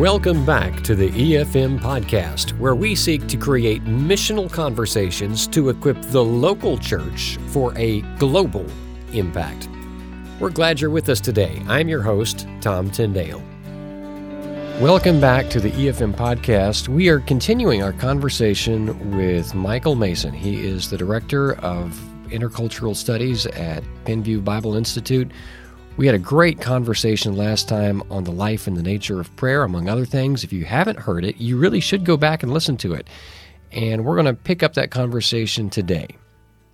Welcome back to the EFM podcast, where we seek to create missional conversations to equip the local church for a global impact. We're glad you're with us today. I'm your host, Tom Tyndale. Welcome back to the EFM podcast. We are continuing our conversation with Michael Mason. He is the Director of Intercultural Studies at Penn View Bible Institute. We had a great conversation last time on the life and the nature of prayer, among other things. If you haven't heard it, you really should go back and listen to it. And we're going to pick up that conversation today.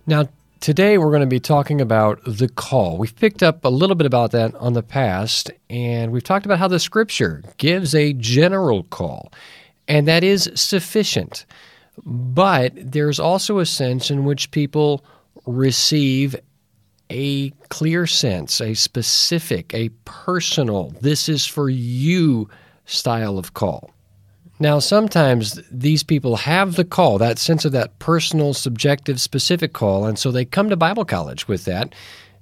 Now, today we're going to be talking about the call. We've picked up a little bit about that on the past, and we've talked about how the scripture gives a general call, and that is sufficient. But there's also a sense in which people receive a clear sense, a specific, a personal, this is for you style of call. Now, sometimes these people have the call, that sense of that personal, subjective, specific call, and so they come to Bible college with that.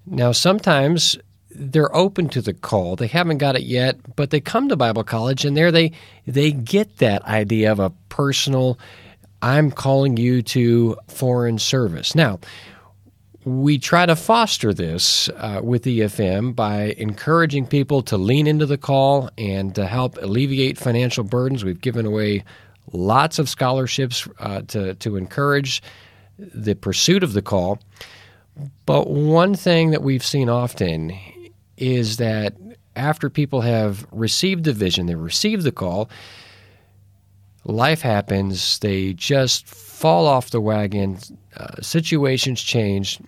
Now, sometimes they're open to the call. They haven't got it yet, but they come to Bible college and there they they get that idea of a personal I'm calling you to foreign service. Now, we try to foster this uh, with EFM by encouraging people to lean into the call and to help alleviate financial burdens. We've given away lots of scholarships uh, to, to encourage the pursuit of the call. But one thing that we've seen often is that after people have received the vision, they receive the call, life happens, they just fall off the wagon, uh, situations change,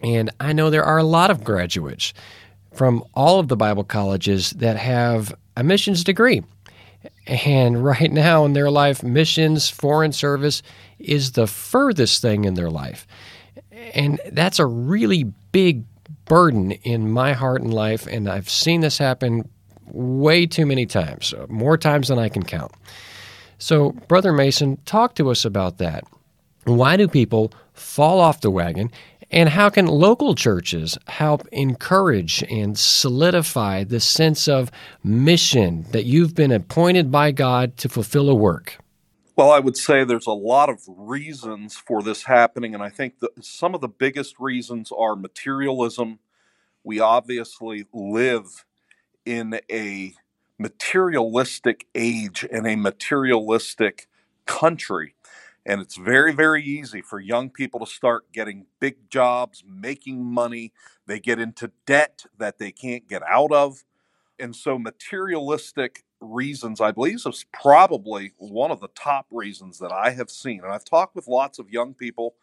and I know there are a lot of graduates from all of the Bible colleges that have a missions degree. And right now in their life, missions, foreign service is the furthest thing in their life. And that's a really big burden in my heart and life. And I've seen this happen way too many times, uh, more times than I can count. So, Brother Mason, talk to us about that. Why do people fall off the wagon and how can local churches help encourage and solidify the sense of mission that you've been appointed by God to fulfill a work? Well, I would say there's a lot of reasons for this happening, and I think some of the biggest reasons are materialism. We obviously live in a materialistic age and a materialistic country. And it's very, very easy for young people to start getting big jobs, making money. They get into debt that they can't get out of. And so, materialistic reasons, I believe, is probably one of the top reasons that I have seen. And I've talked with lots of young people.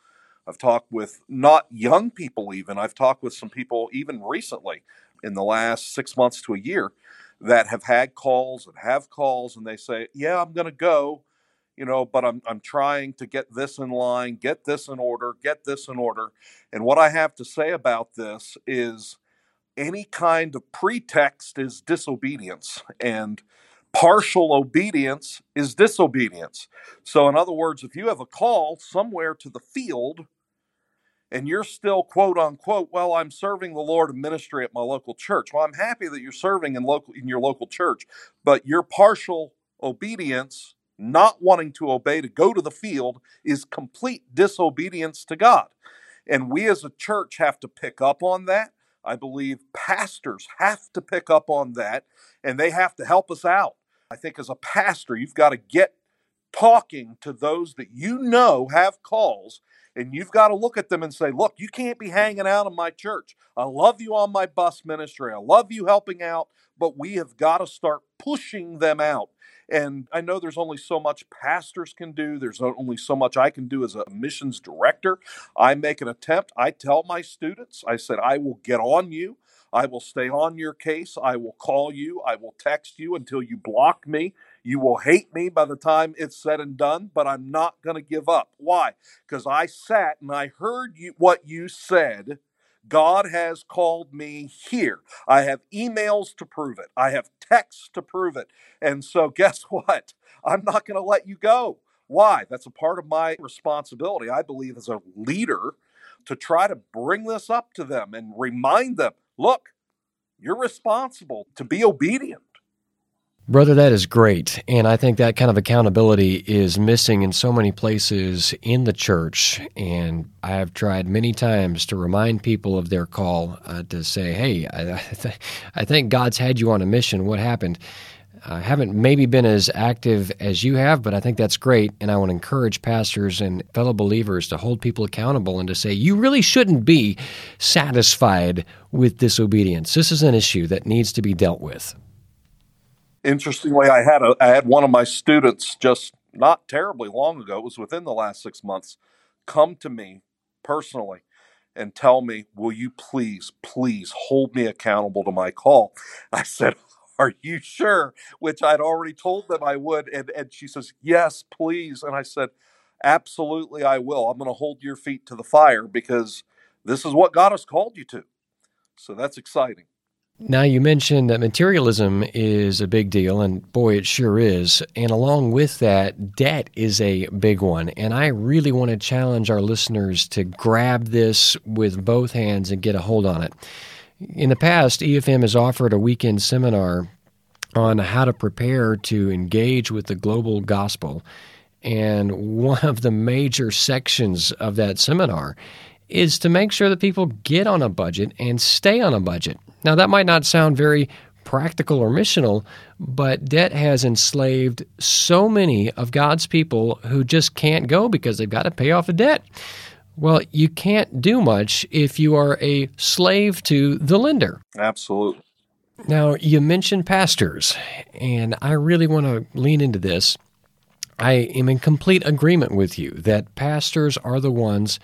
I've talked with not young people, even. I've talked with some people, even recently, in the last six months to a year, that have had calls and have calls, and they say, Yeah, I'm going to go you know, but I'm, I'm trying to get this in line, get this in order, get this in order. And what I have to say about this is any kind of pretext is disobedience, and partial obedience is disobedience. So, in other words, if you have a call somewhere to the field, and you're still quote unquote well i'm serving the lord in ministry at my local church well i'm happy that you're serving in local in your local church but your partial obedience not wanting to obey to go to the field is complete disobedience to God. And we as a church have to pick up on that. I believe pastors have to pick up on that and they have to help us out. I think as a pastor, you've got to get talking to those that you know have calls and you've got to look at them and say, look, you can't be hanging out in my church. I love you on my bus ministry. I love you helping out, but we have got to start pushing them out and I know there's only so much pastors can do, there's only so much I can do as a missions director. I make an attempt. I tell my students, I said, I will get on you. I will stay on your case. I will call you. I will text you until you block me. You will hate me by the time it's said and done, but I'm not going to give up. Why? Because I sat and I heard you, what you said God has called me here. I have emails to prove it, I have texts to prove it. And so, guess what? I'm not going to let you go. Why? That's a part of my responsibility, I believe, as a leader to try to bring this up to them and remind them look, you're responsible to be obedient. Brother, that is great. And I think that kind of accountability is missing in so many places in the church. And I have tried many times to remind people of their call uh, to say, hey, I, th- I think God's had you on a mission. What happened? I haven't maybe been as active as you have, but I think that's great. And I want to encourage pastors and fellow believers to hold people accountable and to say, you really shouldn't be satisfied with disobedience. This is an issue that needs to be dealt with. Interestingly, I had a I had one of my students just not terribly long ago. It was within the last six months. Come to me personally and tell me, will you please, please hold me accountable to my call? I said, Are you sure? Which I'd already told them I would. And, and she says, Yes, please. And I said, Absolutely, I will. I'm going to hold your feet to the fire because this is what God has called you to. So that's exciting. Now, you mentioned that materialism is a big deal, and boy, it sure is. And along with that, debt is a big one. And I really want to challenge our listeners to grab this with both hands and get a hold on it. In the past, EFM has offered a weekend seminar on how to prepare to engage with the global gospel. And one of the major sections of that seminar is to make sure that people get on a budget and stay on a budget. Now, that might not sound very practical or missional, but debt has enslaved so many of God's people who just can't go because they've got to pay off a debt. Well, you can't do much if you are a slave to the lender. Absolutely. Now, you mentioned pastors, and I really want to lean into this. I am in complete agreement with you that pastors are the ones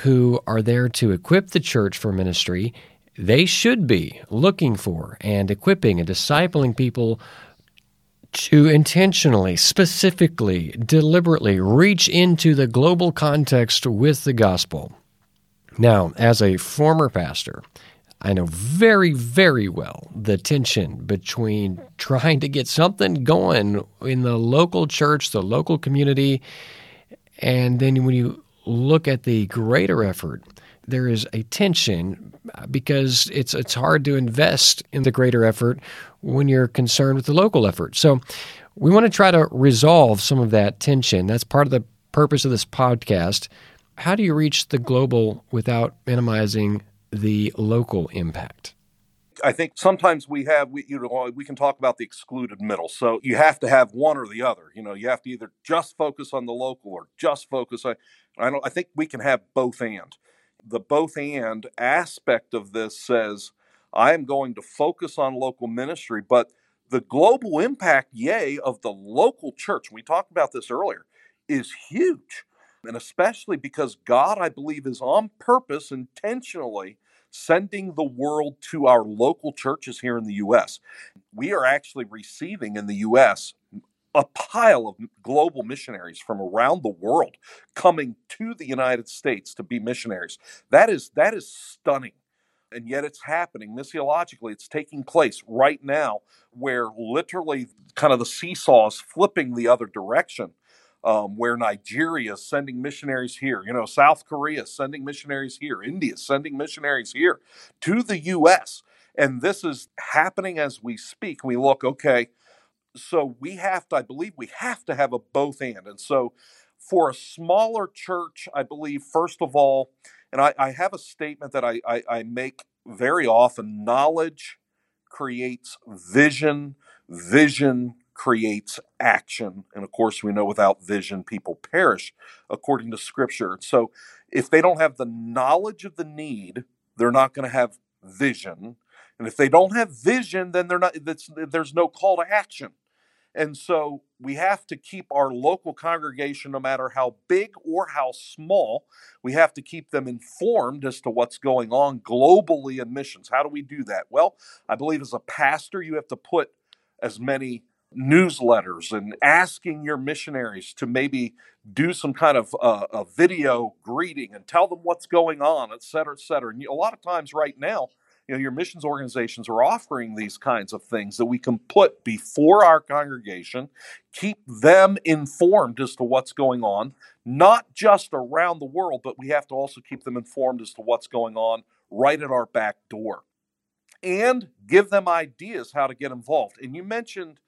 who are there to equip the church for ministry they should be looking for and equipping and discipling people to intentionally, specifically, deliberately reach into the global context with the gospel. Now, as a former pastor, I know very, very well the tension between trying to get something going in the local church, the local community, and then when you look at the greater effort there is a tension uh, because it's it's hard to invest in the greater effort when you're concerned with the local effort. So we want to try to resolve some of that tension. That's part of the purpose of this podcast. How do you reach the global without minimizing the local impact? I think sometimes we have we you know we can talk about the excluded middle. So you have to have one or the other. You know, you have to either just focus on the local or just focus on. I don't. I think we can have both and the both and aspect of this says, I am going to focus on local ministry, but the global impact, yay, of the local church, we talked about this earlier, is huge. And especially because God, I believe, is on purpose, intentionally sending the world to our local churches here in the U.S. We are actually receiving in the U.S a pile of global missionaries from around the world coming to the United States to be missionaries. That is that is stunning. And yet it's happening missiologically. It's taking place right now where literally kind of the seesaw is flipping the other direction. Um, where Nigeria is sending missionaries here, you know, South Korea is sending missionaries here, India is sending missionaries here to the U.S. And this is happening as we speak. We look, okay, so we have to, I believe we have to have a both and. And so for a smaller church, I believe, first of all, and I, I have a statement that I, I, I make very often knowledge creates vision, vision creates action. And of course, we know without vision, people perish according to scripture. So if they don't have the knowledge of the need, they're not going to have vision. And if they don't have vision, then they're not. there's no call to action. And so we have to keep our local congregation, no matter how big or how small, we have to keep them informed as to what's going on globally in missions. How do we do that? Well, I believe as a pastor, you have to put as many newsletters and asking your missionaries to maybe do some kind of uh, a video greeting and tell them what's going on, et cetera, et cetera. And a lot of times right now, you know your missions organizations are offering these kinds of things that we can put before our congregation keep them informed as to what's going on not just around the world but we have to also keep them informed as to what's going on right at our back door and give them ideas how to get involved and you mentioned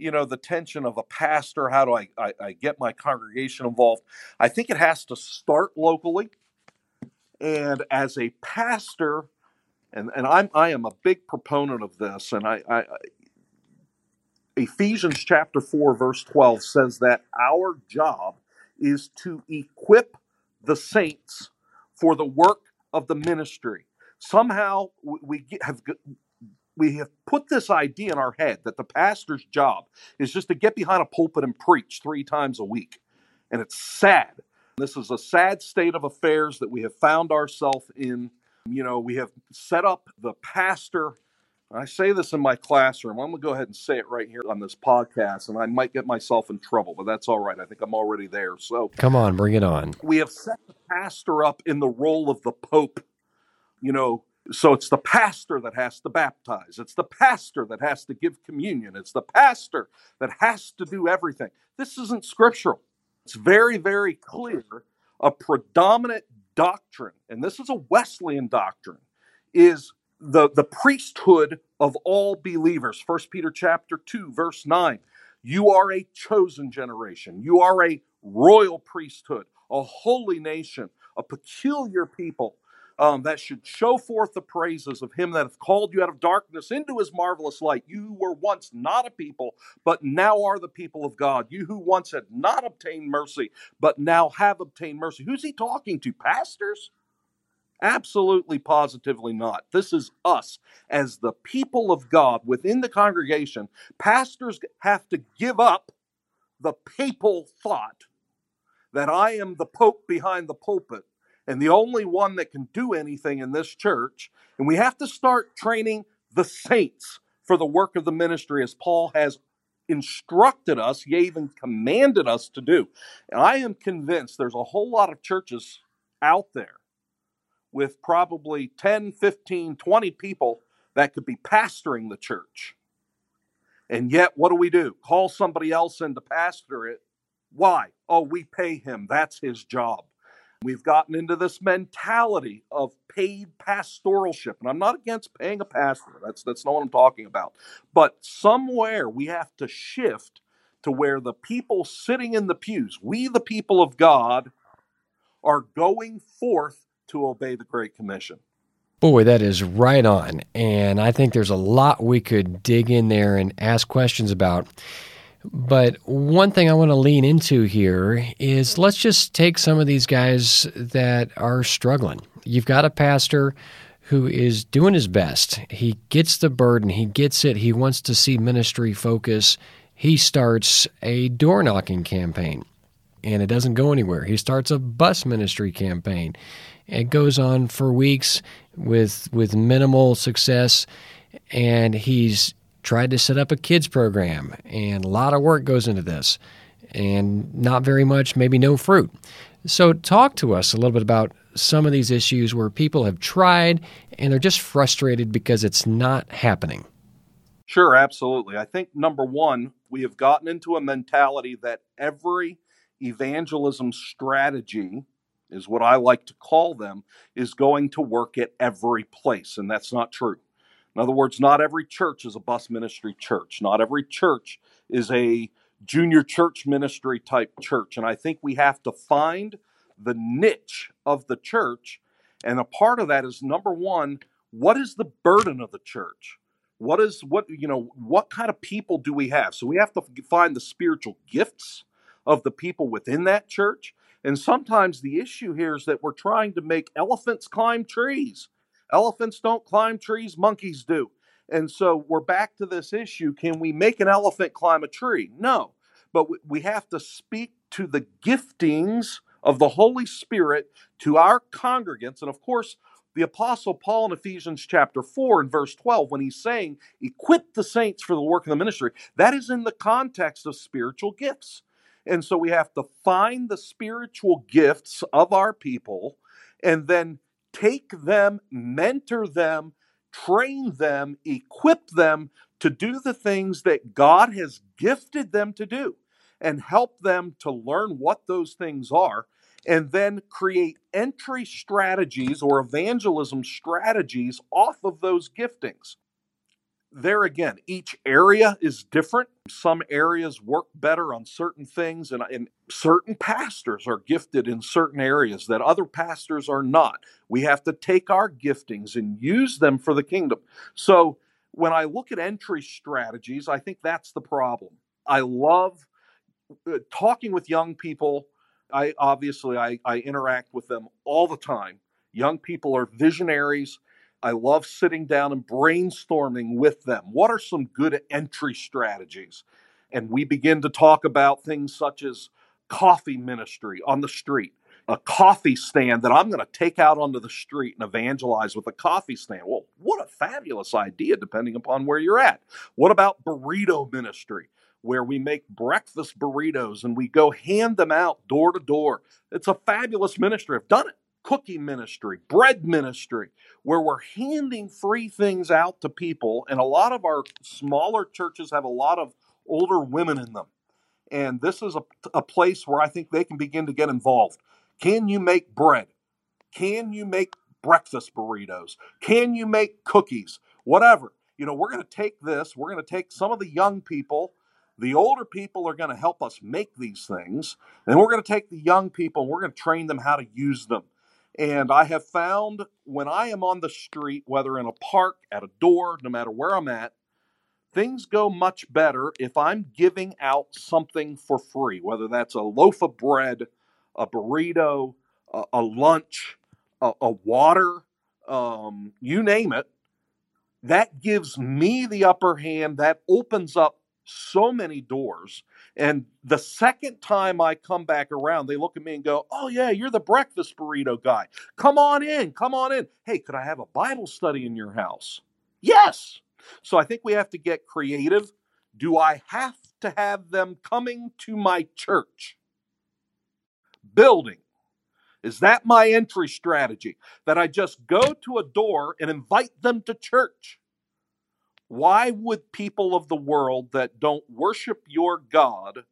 you know the tension of a pastor how do I, I, I get my congregation involved? I think it has to start locally. And as a pastor and and i'm i am a big proponent of this and i, I ephesians chapter 4 verse 12 says that our job is to equip the saints for the work of the ministry. Somehow we have we have put this idea in our head that the pastor's job is just to get behind a pulpit and preach three times a week. And it's sad. This is a sad state of affairs that we have found ourselves in. You know, we have set up the pastor. I say this in my classroom. I'm going to go ahead and say it right here on this podcast, and I might get myself in trouble, but that's all right. I think I'm already there. So, come on, bring it on. We have set the pastor up in the role of the Pope. You know, so it's the pastor that has to baptize. It's the pastor that has to give communion. It's the pastor that has to do everything. This isn't scriptural. It's very, very clear. A predominant doctrine, and this is a Wesleyan doctrine, is the, the priesthood of all believers. First Peter chapter 2, verse 9. You are a chosen generation. You are a royal priesthood, a holy nation, a peculiar people um, that should show forth the praises of him that hath called you out of darkness into his marvelous light. You who were once not a people, but now are the people of God. You who once had not obtained mercy, but now have obtained mercy. Who's he talking to? Pastors? Absolutely, positively not. This is us as the people of God within the congregation. Pastors have to give up the papal thought that I am the Pope behind the pulpit and the only one that can do anything in this church. And we have to start training the saints for the work of the ministry as Paul has instructed us, yea, even commanded us to do. And I am convinced there's a whole lot of churches out there with probably 10, 15, 20 people that could be pastoring the church. And yet, what do we do? Call somebody else in to pastor it. Why? Oh, we pay him. That's his job. We've gotten into this mentality of paid pastoralship. And I'm not against paying a pastor. That's that's not what I'm talking about. But somewhere we have to shift to where the people sitting in the pews, we the people of God, are going forth to obey the Great Commission. Boy, that is right on. And I think there's a lot we could dig in there and ask questions about. But one thing I want to lean into here is let's just take some of these guys that are struggling. You've got a pastor who is doing his best. He gets the burden, he gets it, he wants to see ministry focus. He starts a door knocking campaign and it doesn't go anywhere. He starts a bus ministry campaign. It goes on for weeks with with minimal success and he's tried to set up a kids program, and a lot of work goes into this, and not very much, maybe no fruit. So, talk to us a little bit about some of these issues where people have tried and they're just frustrated because it's not happening. Sure, absolutely. I think number one, we have gotten into a mentality that every evangelism strategy is what I like to call them, is going to work at every place. And that's not true. In other words, not every church is a bus ministry church. Not every church is a junior church ministry type church. And I think we have to find the niche of the church. And a part of that is number one, what is the burden of the church? What is what, you know, what kind of people do we have? So we have to find the spiritual gifts of the people within that church. And sometimes the issue here is that we're trying to make elephants climb trees. Elephants don't climb trees, monkeys do. And so we're back to this issue can we make an elephant climb a tree? No. But we have to speak to the giftings of the Holy Spirit to our congregants. And of course, the Apostle Paul in Ephesians chapter 4 and verse 12, when he's saying, equip the saints for the work of the ministry, that is in the context of spiritual gifts. And so we have to find the spiritual gifts of our people and then take them, mentor them, train them, equip them to do the things that God has gifted them to do, and help them to learn what those things are, and then create entry strategies or evangelism strategies off of those giftings. There again, each area is different. Some areas work better on certain things, and, and, certain pastors are gifted in certain areas that other pastors are not. We have to take our giftings and use them for the kingdom. So, when I look at entry strategies, I think that's the problem. I love uh, talking with young people. I obviously I, I interact with them all the time. Young people are visionaries I love sitting down and brainstorming with them. What are some good entry strategies? And we begin to talk about things such as coffee ministry on the street, a coffee stand that I'm going to take out onto the street and evangelize with a coffee stand. Well, what a fabulous idea, depending upon where you're at. What about burrito ministry? Where we make breakfast burritos and we go hand them out door to door. It's a fabulous ministry. I've done it cookie ministry, bread ministry, where we're handing free things out to people. And a lot of our smaller churches have a lot of older women in them. And this is a, a place where I think they can begin to get involved. Can you make bread? Can you make breakfast burritos? Can you make cookies? Whatever. You know, we're going to take this, we're going to take some of the young people the older people are going to help us make these things, and we're going to take the young people and we're going to train them how to use them. And I have found when I am on the street, whether in a park, at a door, no matter where I'm at, things go much better if I'm giving out something for free, whether that's a loaf of bread, a burrito, a, a lunch, a, a water, um, you name it. That gives me the upper hand. That opens up so many doors. And the second time I come back around, they look at me and go, Oh, yeah, you're the breakfast burrito guy. Come on in, come on in. Hey, could I have a Bible study in your house? Yes. So I think we have to get creative. Do I have to have them coming to my church? Building. Is that my entry strategy? That I just go to a door and invite them to church? Why would people of the world that don't worship your God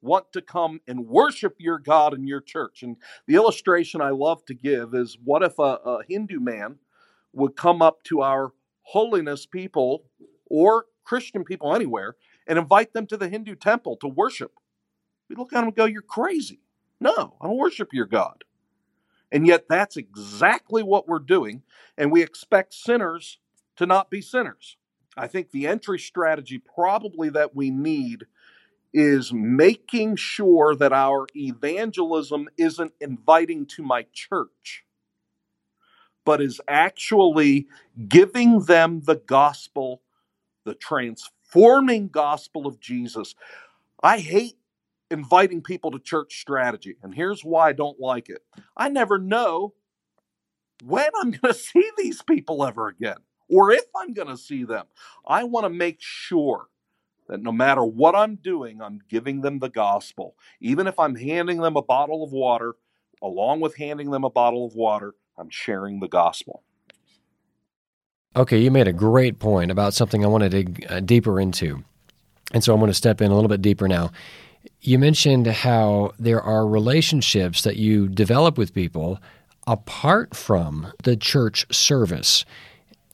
want to come and worship your God in your church? And the illustration I love to give is what if a, a Hindu man would come up to our holiness people or Christian people anywhere and invite them to the Hindu temple to worship? We look at him and go, You're crazy. No, I don't worship your God. And yet, that's exactly what we're doing. And we expect sinners to not be sinners. I think the entry strategy probably that we need is making sure that our evangelism isn't inviting to my church, but is actually giving them the gospel, the transforming gospel of Jesus. I hate inviting people to church strategy, and here's why I don't like it. I never know when I'm going to see these people ever again or if I'm going to see them. I want to make sure that no matter what I'm doing, I'm giving them the gospel. Even if I'm handing them a bottle of water, along with handing them a bottle of water, I'm sharing the gospel. Okay, you made a great point about something I want to dig uh, deeper into. And so I'm going to step in a little bit deeper now. You mentioned how there are relationships that you develop with people apart from the church service.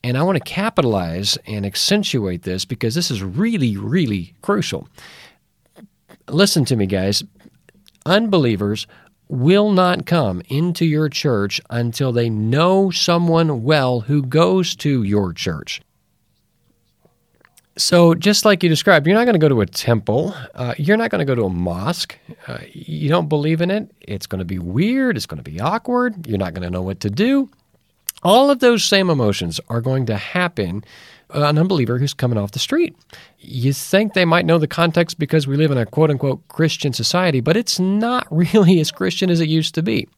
And I want to capitalize and accentuate this because this is really, really crucial. Listen to me, guys. Unbelievers will not come into your church until they know someone well who goes to your church. So, just like you described, you're not going to go to a temple. Uh, you're not going to go to a mosque. Uh, you don't believe in it. It's going to be weird. It's going to be awkward. You're not going to know what to do. All of those same emotions are going to happen uh, an unbeliever who's coming off the street. You think they might know the context because we live in a quote unquote Christian society, but it's not really as Christian as it used to be.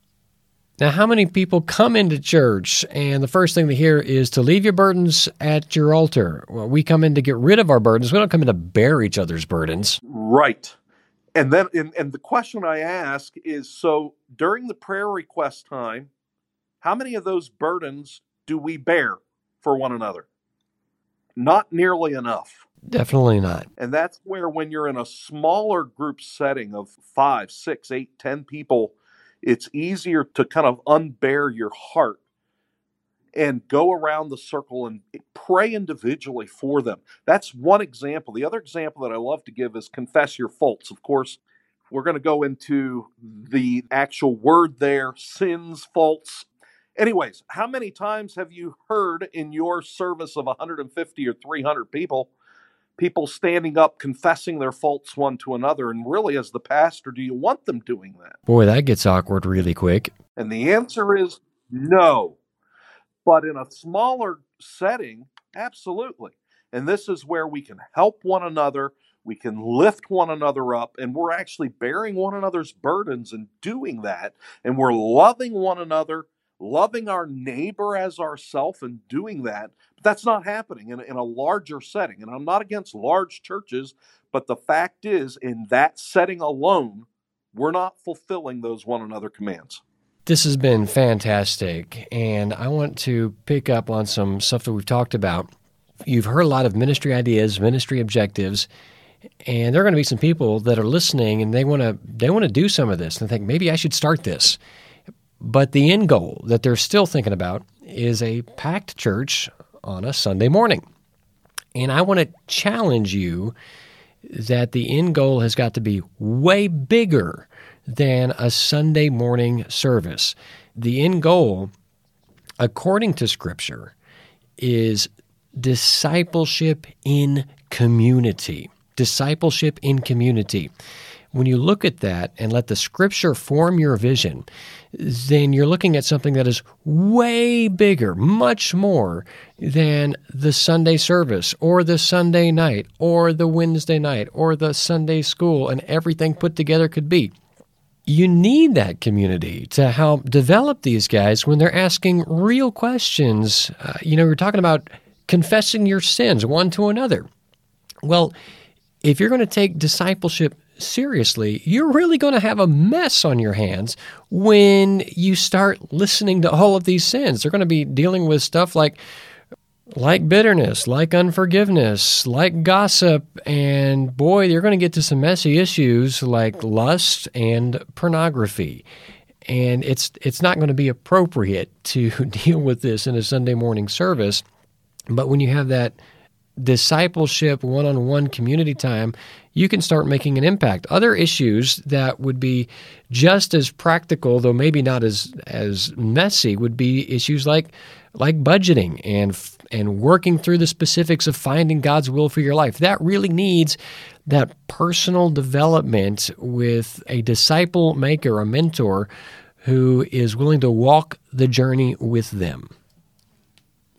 Now, how many people come into church and the first thing they hear is to leave your burdens at your altar? Well, we come in to get rid of our burdens. We don't come in to bear each other's burdens. Right. And then, and, and the question I ask is so during the prayer request time, how many of those burdens do we bear for one another? Not nearly enough. Definitely not. And that's where, when you're in a smaller group setting of five, six, eight, ten people, it's easier to kind of unbear your heart. and go around the circle and pray individually for them. That's one example. The other example that I love to give is confess your faults. Of course, we're going to go into the actual word there sins, faults. Anyways, how many times have you heard in your service of 150 or 300 people, people standing up confessing their faults one to another? And really, as the pastor, do you want them doing that? Boy, that gets awkward really quick. And the answer is no. But in a smaller setting, absolutely. And this is where we can help one another, we can lift one another up, and we're actually bearing one another's burdens and doing that. And we're loving one another, loving our neighbor as ourself, and doing that. But that's not happening in, in a larger setting. And I'm not against large churches, but the fact is, in that setting alone, we're not fulfilling those one another commands. This has been fantastic, and I want to pick up on some stuff that we've talked about. You've heard a lot of ministry ideas, ministry objectives, and there are going to be some people that are listening and they want to they want to do some of this and think maybe I should start this. But the end goal that they're still thinking about is a packed church on a Sunday morning. And I want to challenge you that the end goal has got to be way bigger than a Sunday morning service. The end goal, according to Scripture, is discipleship in community. Discipleship in community. When you look at that and let the Scripture form your vision, then you're looking at something that is way bigger, much more than the Sunday service or the Sunday night or the Wednesday night or the Sunday school and everything put together could be you need that community to help develop these guys when they're asking real questions. Uh, you know, we're talking about confessing your sins one to another. Well, if you're going to take discipleship seriously, you're really going to have a mess on your hands when you start listening to all of these sins. They're going to be dealing with stuff like like bitterness, like unforgiveness, like gossip, and boy, you're going to get to some messy issues like lust and pornography. And it's it's not going to be appropriate to deal with this in a Sunday morning service. But when you have that discipleship, one on one community time, you can start making an impact. Other issues that would be just as practical, though maybe not as, as messy, would be issues like like budgeting and and working through the specifics of finding God's will for your life. That really needs that personal development with a disciple maker, a mentor who is willing to walk the journey with them.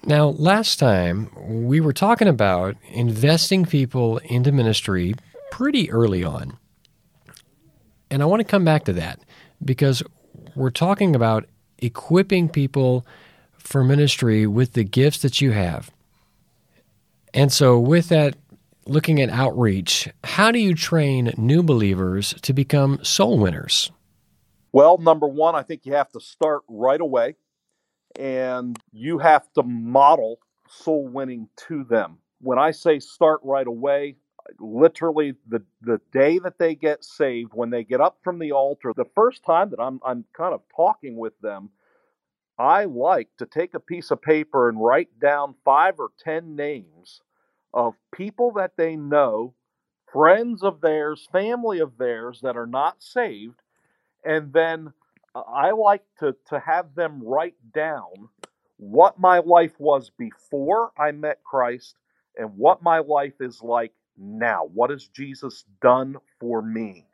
Now, last time we were talking about investing people into ministry pretty early on. And I want to come back to that because we're talking about equipping people for ministry with the gifts that you have. And so, with that, looking at outreach, how do you train new believers to become soul winners? Well, number one, I think you have to start right away and you have to model soul winning to them. When I say start right away, literally the the day that they get saved, when they get up from the altar, the first time that I'm I'm kind of talking with them, I like to take a piece of paper and write down five or ten names of people that they know, friends of theirs, family of theirs that are not saved, and then I like to, to have them write down what my life was before I met Christ and what my life is like now. What has Jesus done for me?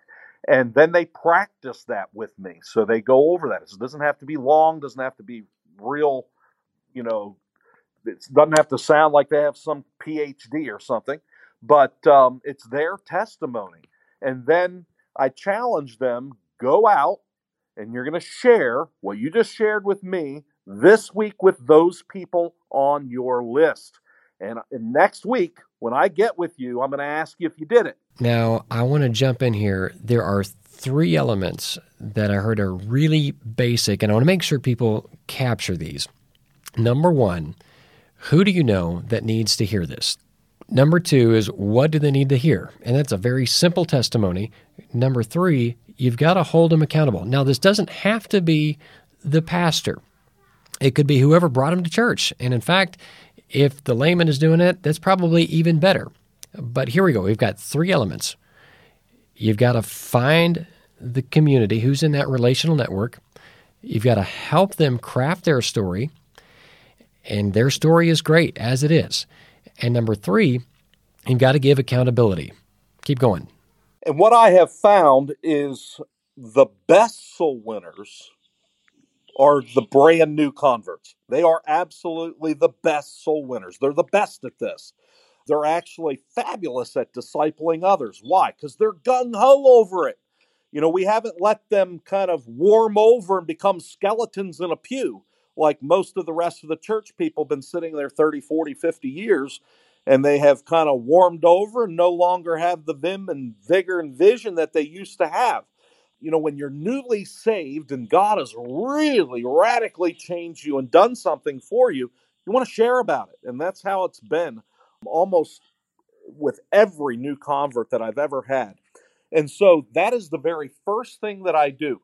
And then they practice that with me. So they go over that. it doesn't have to be long, doesn't have to be real, you know, it doesn't have to sound like they have some PhD or something, but um, it's their testimony. And then I challenge them go out and you're going to share what you just shared with me this week with those people on your list. And, uh, and next week, when I get with you, I'm going to ask you if you did it. Now, I want to jump in here. There are three elements that I heard are really basic, and I want to make sure people capture these. Number one, who do you know that needs to hear this? Number two is what do they need to hear? And that's a very simple testimony. Number three, you've got to hold them accountable. Now, this doesn't have to be the pastor. It could be whoever brought them to church. And in fact, if the layman is doing it, that's probably even better. But here we go. We've got three elements. You've got to find the community who's in that relational network. You've got to help them craft their story. And their story is great as it is. And number three, you've got to give accountability. Keep going. And what I have found is the best soul winners are the brand new converts. They are absolutely the best soul winners. They're the best at this. They're actually fabulous at discipling others. Why? Because they're gung ho over it. You know, we haven't let them kind of warm over and become skeletons in a pew like most of the rest of the church people been sitting there 30, 40, 50 years and they have kind of warmed over and no longer have the vim and vigor and vision that they used to have. You know, when you're newly saved and God has really radically changed you and done something for you, you want to share about it. And that's how it's been almost with every new convert that I've ever had. And so that is the very first thing that I do.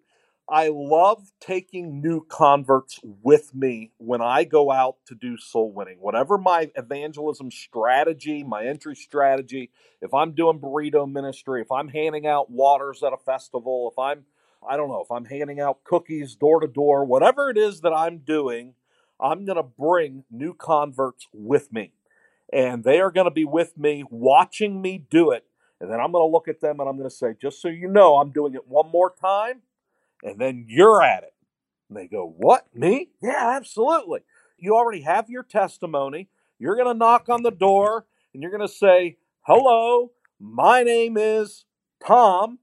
I love taking new converts with me when I go out to do soul winning. Whatever my evangelism strategy, my entry strategy, if I'm doing burrito ministry, if I'm handing out waters at a festival, if I'm, I don't know, if I'm handing out cookies door to door, whatever it is that I'm doing, I'm going to bring new converts with me and they are going to be with me watching me do it. And then I'm going to look at them and I'm going to say, just so you know, I'm doing it one more time, and then you're at it. And they go, What? Me? Yeah, absolutely. You already have your testimony. You're going to knock on the door and you're going to say, Hello, my name is Tom,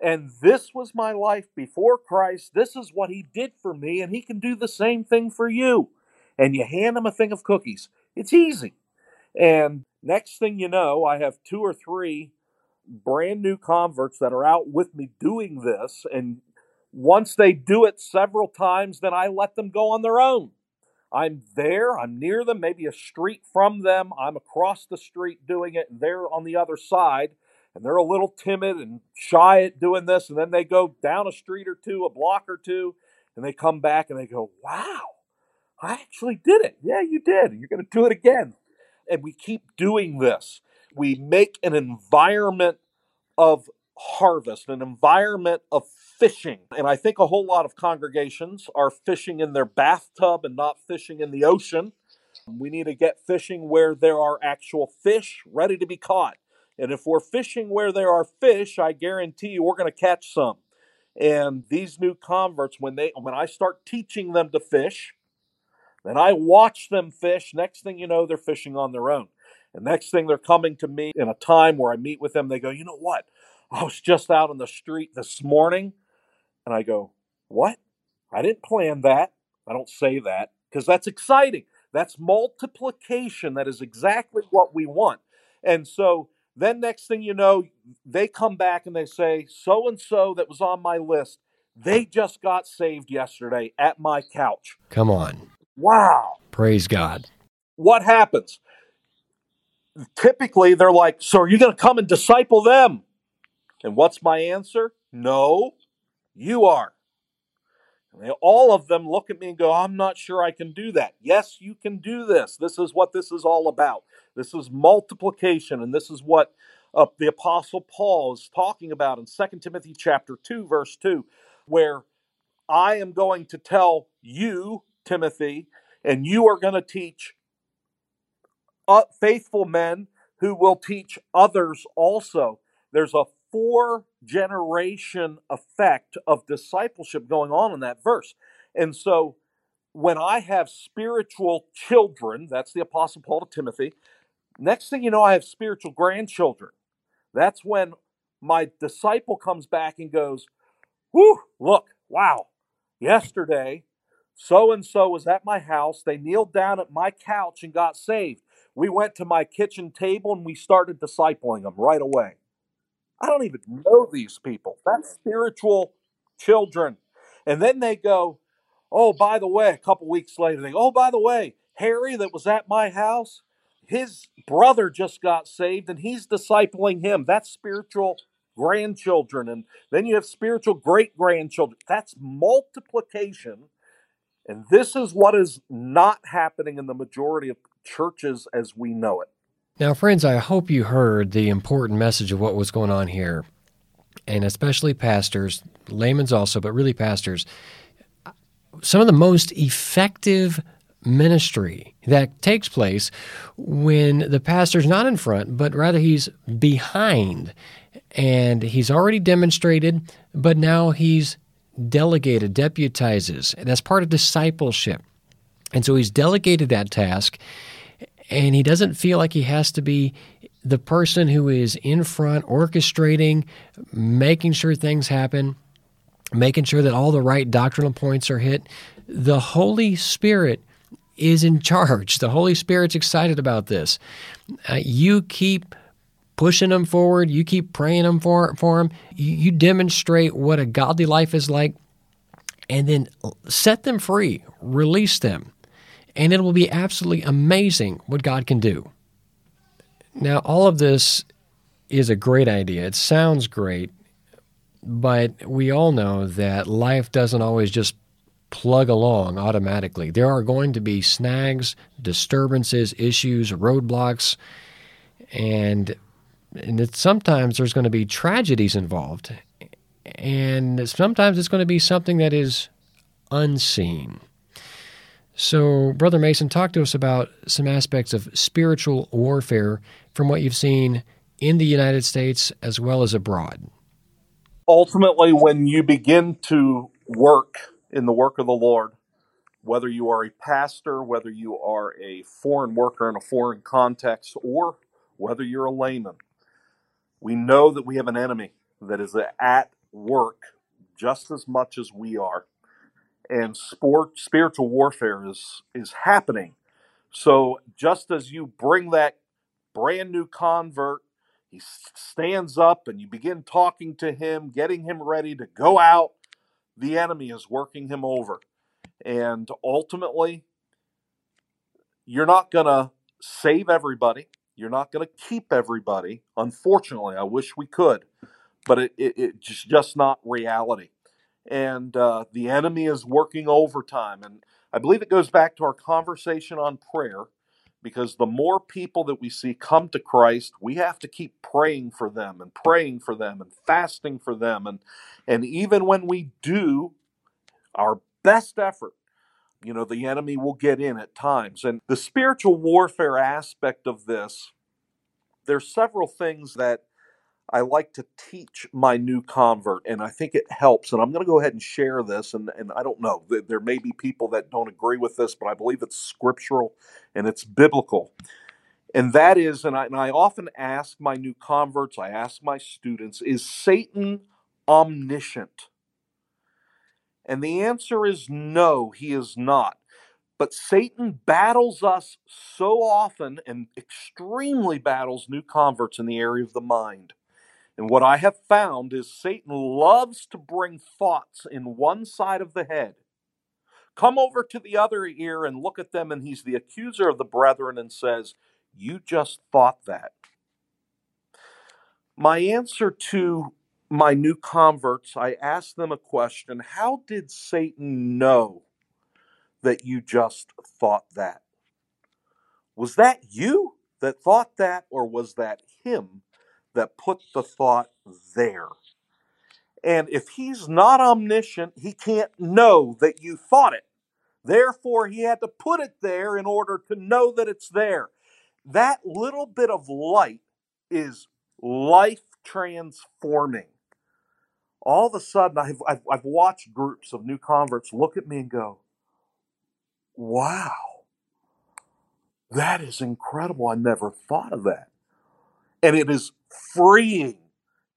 and this was my life before Christ. This is what he did for me, and he can do the same thing for you. And you hand them a thing of cookies. It's easy. And next thing you know, I have two or three brand new converts that are out with me doing this. And once they do it several times, then I let them go on their own. I'm there, I'm near them, maybe a street from them. I'm across the street doing it, and they're on the other side. And they're a little timid and shy at doing this. And then they go down a street or two, a block or two, and they come back and they go, Wow, I actually did it. Yeah, you did. You're going to do it again and we keep doing this. We make an environment of harvest, an environment of fishing. And I think a whole lot of congregations are fishing in their bathtub and not fishing in the ocean. We need to get fishing where there are actual fish ready to be caught. And if we're fishing where there are fish, I guarantee you we're going to catch some. And these new converts, when they when I start teaching them to fish, then I watch them fish. Next thing you know, they're fishing on their own. And next thing they're coming to me in a time where I meet with them, they go, You know what? I was just out on the street this morning. And I go, What? I didn't plan that. I don't say that because that's exciting. That's multiplication. That is exactly what we want. And so then next thing you know, they come back and they say, So and so that was on my list, they just got saved yesterday at my couch. Come on. Wow. Praise God. What happens? Typically, they're like, So are you going to come and disciple them? And what's my answer? No, you are. And they, all of them look at me and go, I'm not sure I can do that. Yes, you can do this. This is what this is all about. This is multiplication, and this is what uh, the Apostle Paul is talking about in 2 Timothy chapter 2, verse 2, where I am going to tell you Timothy, and you are going to teach uh, faithful men who will teach others also. There's a four generation effect of discipleship going on in that verse. And so when I have spiritual children, that's the Apostle Paul to Timothy, next thing you know, I have spiritual grandchildren. That's when my disciple comes back and goes, Whew, look, wow, yesterday so and so was at my house. They kneeled down at my couch and got saved. We went to my kitchen table and we started discipling them right away. I don't even know these people. That's spiritual children. And then they go, Oh, by the way, a couple weeks later, they go, Oh, by the way, Harry that was at my house, his brother just got saved and he's discipling him. That's spiritual grandchildren. And then you have spiritual great grandchildren. That's multiplication And this is what is not happening in the majority of churches as we know it. Now, friends, I hope you heard the important message of what was going on here, and especially pastors, laymen's also, but really pastors. Some of the most effective ministry that takes place when the pastor's not in front, but rather he's behind. And he's already demonstrated, but now he's delegated, deputizes. That's part of discipleship. And so he's delegated that task, and he doesn't feel like he has to be the person who is in front, orchestrating, making sure things happen, making sure that all the right doctrinal points are hit. The Holy Spirit is in charge. The Holy Spirit's excited about this. Uh, you keep pushing them forward. You keep praying them for for them. You, you demonstrate what a godly life is like, and then set them free. Release them, and it will be absolutely amazing what God can do. Now, all of this is a great idea. It sounds great, but we all know that life doesn't always just plug along automatically. There are going to be snags, disturbances, issues, roadblocks, and and sometimes there's going to be tragedies involved, and sometimes it's going to be something that is unseen. So, Brother Mason, talk to us about some aspects of spiritual warfare from what you've seen in the United States as well as abroad. Ultimately, when you begin to work in the work of the Lord, whether you are a pastor, whether you are a foreign worker in a foreign context, or whether you're a layman. We know that we have an enemy that is at work just as much as we are. And sport, spiritual warfare is, is happening. So just as you bring that brand new convert, he stands up and you begin talking to him, getting him ready to go out the enemy is working him over. And ultimately, you're not to save everybody. You're not to keep everybody. Unfortunately, I wish we could, but it, it, it's just not reality. And uh, the enemy is working overtime. And I believe it goes back to our conversation on prayer because the more people that we see come to Christ, we have to keep praying for them and praying for them and fasting for them. And, and even when we do our best effort, you know, the enemy will get in at times. And the spiritual warfare aspect of this, there's several things that I like to teach my new convert, and I think it helps. And I'm going to go ahead and share this. And, and I don't know, there may be people that don't agree with this, but I believe it's scriptural and it's biblical. And that is, and I, and I often ask my new converts, I ask my students, is Satan omniscient? And the answer is no, he is not. But Satan battles us so often and extremely battles new converts in the area of the mind. And what I have found is Satan loves to bring thoughts in one side of the head. Come over to the other ear and look at them, and he's the accuser of the brethren and says, You just thought that. My answer to my new converts, I ask them a question How did Satan know that you just thought that? Was that you that thought that, or was that him that put the thought there. And if he's not omniscient, he can't know that you thought it. Therefore, he had to put it there in order to know that it's there. That little bit of light is life transforming. All of a sudden, I've, I've, I've watched groups of new converts look at me and go, wow, that is incredible. I never thought of that. And it is freeing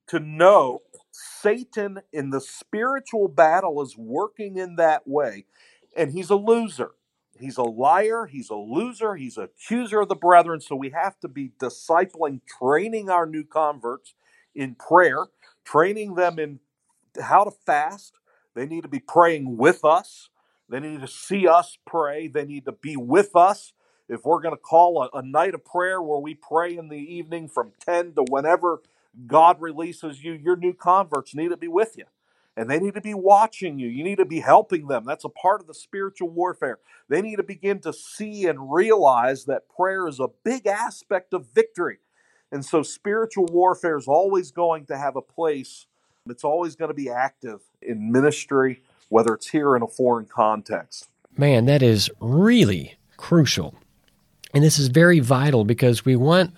to know Satan in the spiritual battle is working in that way. And he's a loser. He's a liar. He's a loser. He's an accuser of the brethren. So we have to be discipling, training our new converts in prayer, training them in how to fast. They need to be praying with us. They need to see us pray. They need to be with us if we're going to call a, a night of prayer where we pray in the evening from 10 to whenever God releases you, your new converts need to be with you. and they need to be watching you. You need to be helping them. That's a part of the spiritual warfare. They need to begin to see and realize that prayer is a big aspect of victory. And so spiritual warfare is always going to have a place, it's always going to be active in ministry, whether it's here in a foreign context. Man, that is really crucial. And this is very vital because we want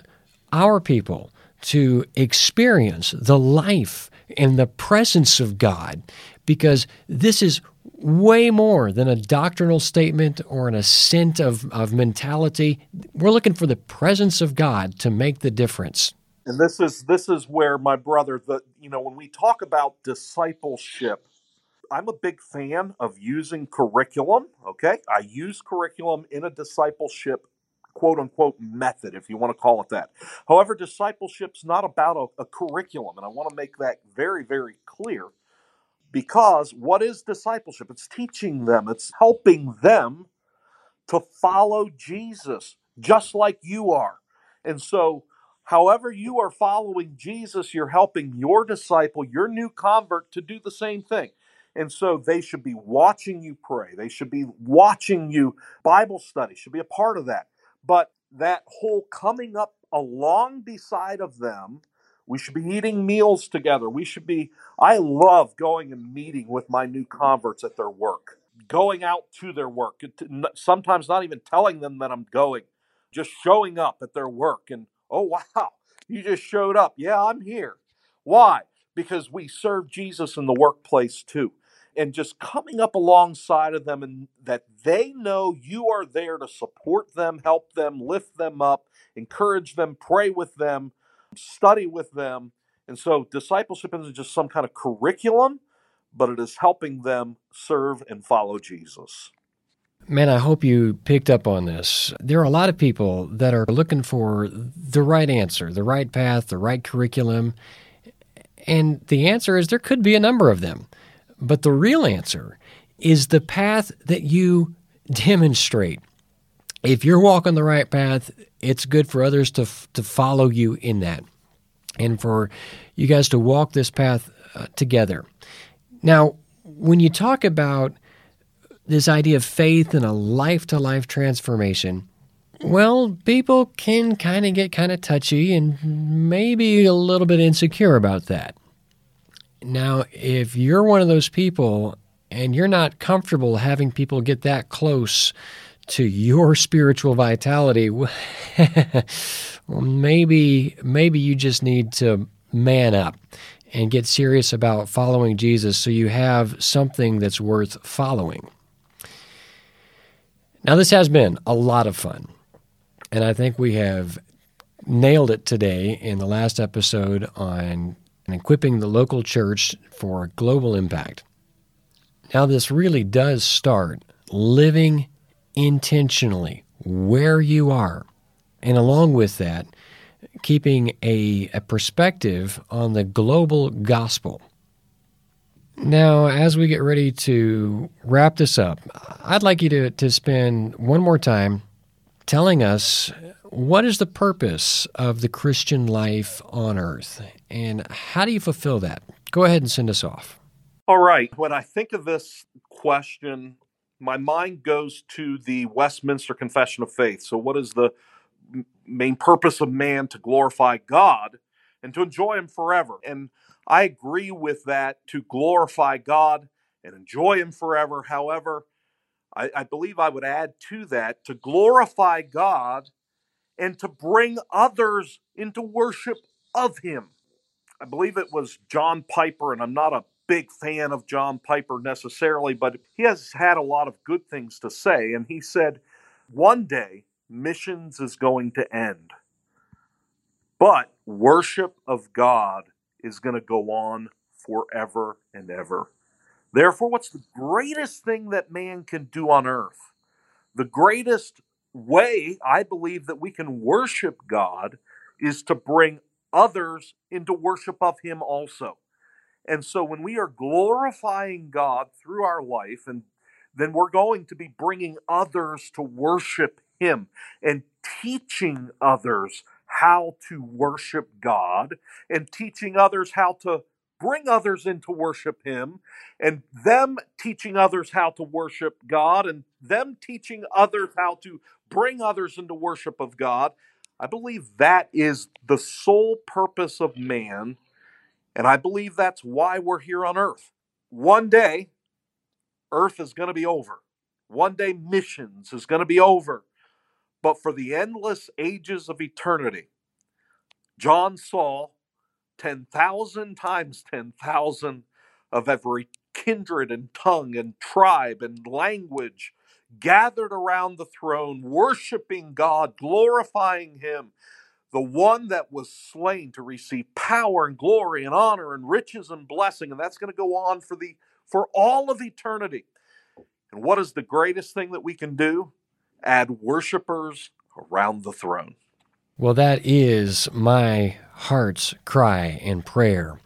our people to experience the life and the presence of God because this is way more than a doctrinal statement or an ascent of, of mentality. We're looking for the presence of God to make the difference. And this is this is where my brother the you know when we talk about discipleship I'm a big fan of using curriculum, okay? I use curriculum in a discipleship quote unquote method, if you want to call it that. However, discipleship's not about a, a curriculum, and I want to make that very, very clear. Because what is discipleship? It's teaching them, it's helping them to follow Jesus, just like you are. And so, however, you are following Jesus, you're helping your disciple, your new convert, to do the same thing. And so they should be watching you pray. They should be watching you Bible study, should be a part of that but that whole coming up along beside of them we should be eating meals together. We should be i love going and meeting with my new converts at their work going out to their work sometimes not even telling them that i'm going just showing up at their work and oh wow you just showed up. Yeah i'm here. Why? Because we serve jesus in the workplace too and just coming up alongside of them and that they know you are there to support them, help them, lift them up, encourage them, pray with them, study with them. And so discipleship isn't just some kind of curriculum, but it is helping them serve and follow Jesus. Man, I hope you picked up on this. There are a lot of people that are looking for the right answer, the right path, the right curriculum. And the answer is there could be a number of them. But the real answer is the path that you demonstrate. If you're walking the right path, it's good for others to to follow you in that, and for you guys to walk this path uh, together. Now, when you talk about this idea of faith and a life to life transformation, well, people can kind of get kind of touchy and maybe a little bit insecure about that. Now, if you're one of those people and you're not comfortable having people get that close to your spiritual vitality, well, maybe maybe you just need to man up and get serious about following Jesus so you have something that's worth following. Now, this has been a lot of fun, and I think we have nailed it today in the last episode on and equipping the local church for global impact. Now, this really does start living intentionally where you are. And along with that, keeping a, a perspective on the global gospel. Now, as we get ready to wrap this up, I'd like you to, to spend one more time telling us what is the purpose of the Christian life on earth and how do you fulfill that? Go ahead and send us off. All right. When I think of this question, my mind goes to the Westminster Confession of Faith. So, what is the main purpose of man to glorify God and to enjoy Him forever? And I agree with that to glorify God and enjoy Him forever. However, I, I believe I would add to that to glorify God and to bring others into worship of Him. I believe it was John Piper, and I'm not a big fan of John Piper necessarily, but he has had a lot of good things to say. And he said, one day missions is going to end, but worship of God is going to go on forever and ever. Therefore, what's the greatest thing that man can do on earth? The greatest way I believe that we can worship God is to bring others into worship of Him also. And so when we are glorifying God through our life, and then we're going to be bringing others to worship Him and teaching others how to worship God and teaching others how to bring others in to worship Him, and them teaching others how to worship God, and them teaching others how to bring others into worship of God. I believe that is the sole purpose of man, and I believe that's why we're here on earth. One day, earth is going to be over. One day, missions is going to be over. But for the endless ages of eternity, John saw 10,000 times 10,000 of every kindred and tongue and tribe and language gathered around the throne, worshiping God, glorifying Him, the one that was slain to receive power and glory and honor and riches and blessing. And that's going to go on for the for all of eternity. And what is the greatest thing that we can do? Add worshipers around the throne. Well, that is my heart's cry and prayer.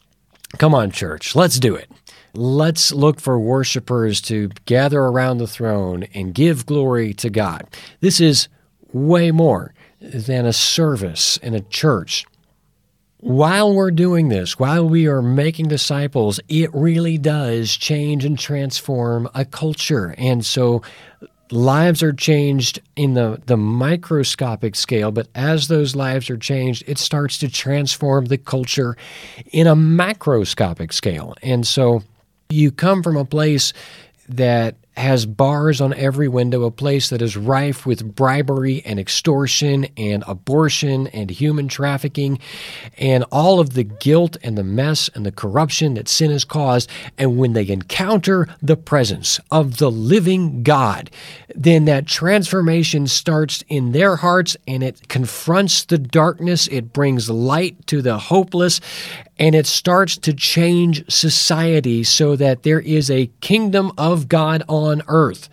Come on, church, let's do it. Let's look for worshipers to gather around the throne and give glory to God. This is way more than a service in a church. While we're doing this, while we are making disciples, it really does change and transform a culture. And so lives are changed in the, the microscopic scale, but as those lives are changed, it starts to transform the culture in a macroscopic scale. And so you come from a place that has bars on every window, a place that is rife with bribery and extortion and abortion and human trafficking and all of the guilt and the mess and the corruption that sin has caused. And when they encounter the presence of the living God, then that transformation starts in their hearts and it confronts the darkness. It brings light to the hopeless and it starts to change society so that there is a kingdom of God on earth.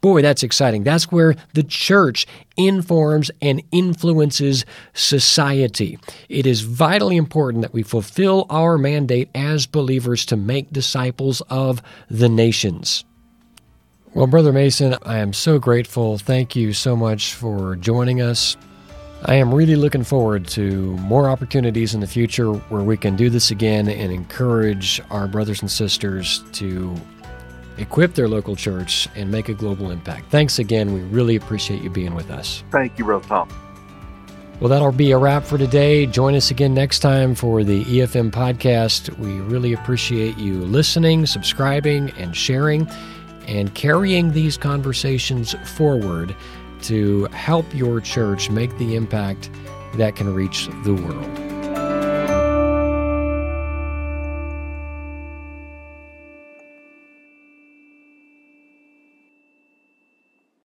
Boy, that's exciting. That's where the church informs and influences society. It is vitally important that we fulfill our mandate as believers to make disciples of the nations. Well, Brother Mason, I am so grateful. Thank you so much for joining us. I am really looking forward to more opportunities in the future where we can do this again and encourage our brothers and sisters to equip their local church and make a global impact. Thanks again. We really appreciate you being with us. Thank you, Brother Tom. Well, that'll be a wrap for today. Join us again next time for the EFM podcast. We really appreciate you listening, subscribing, and sharing, and carrying these conversations forward to help your church make the impact that can reach the world.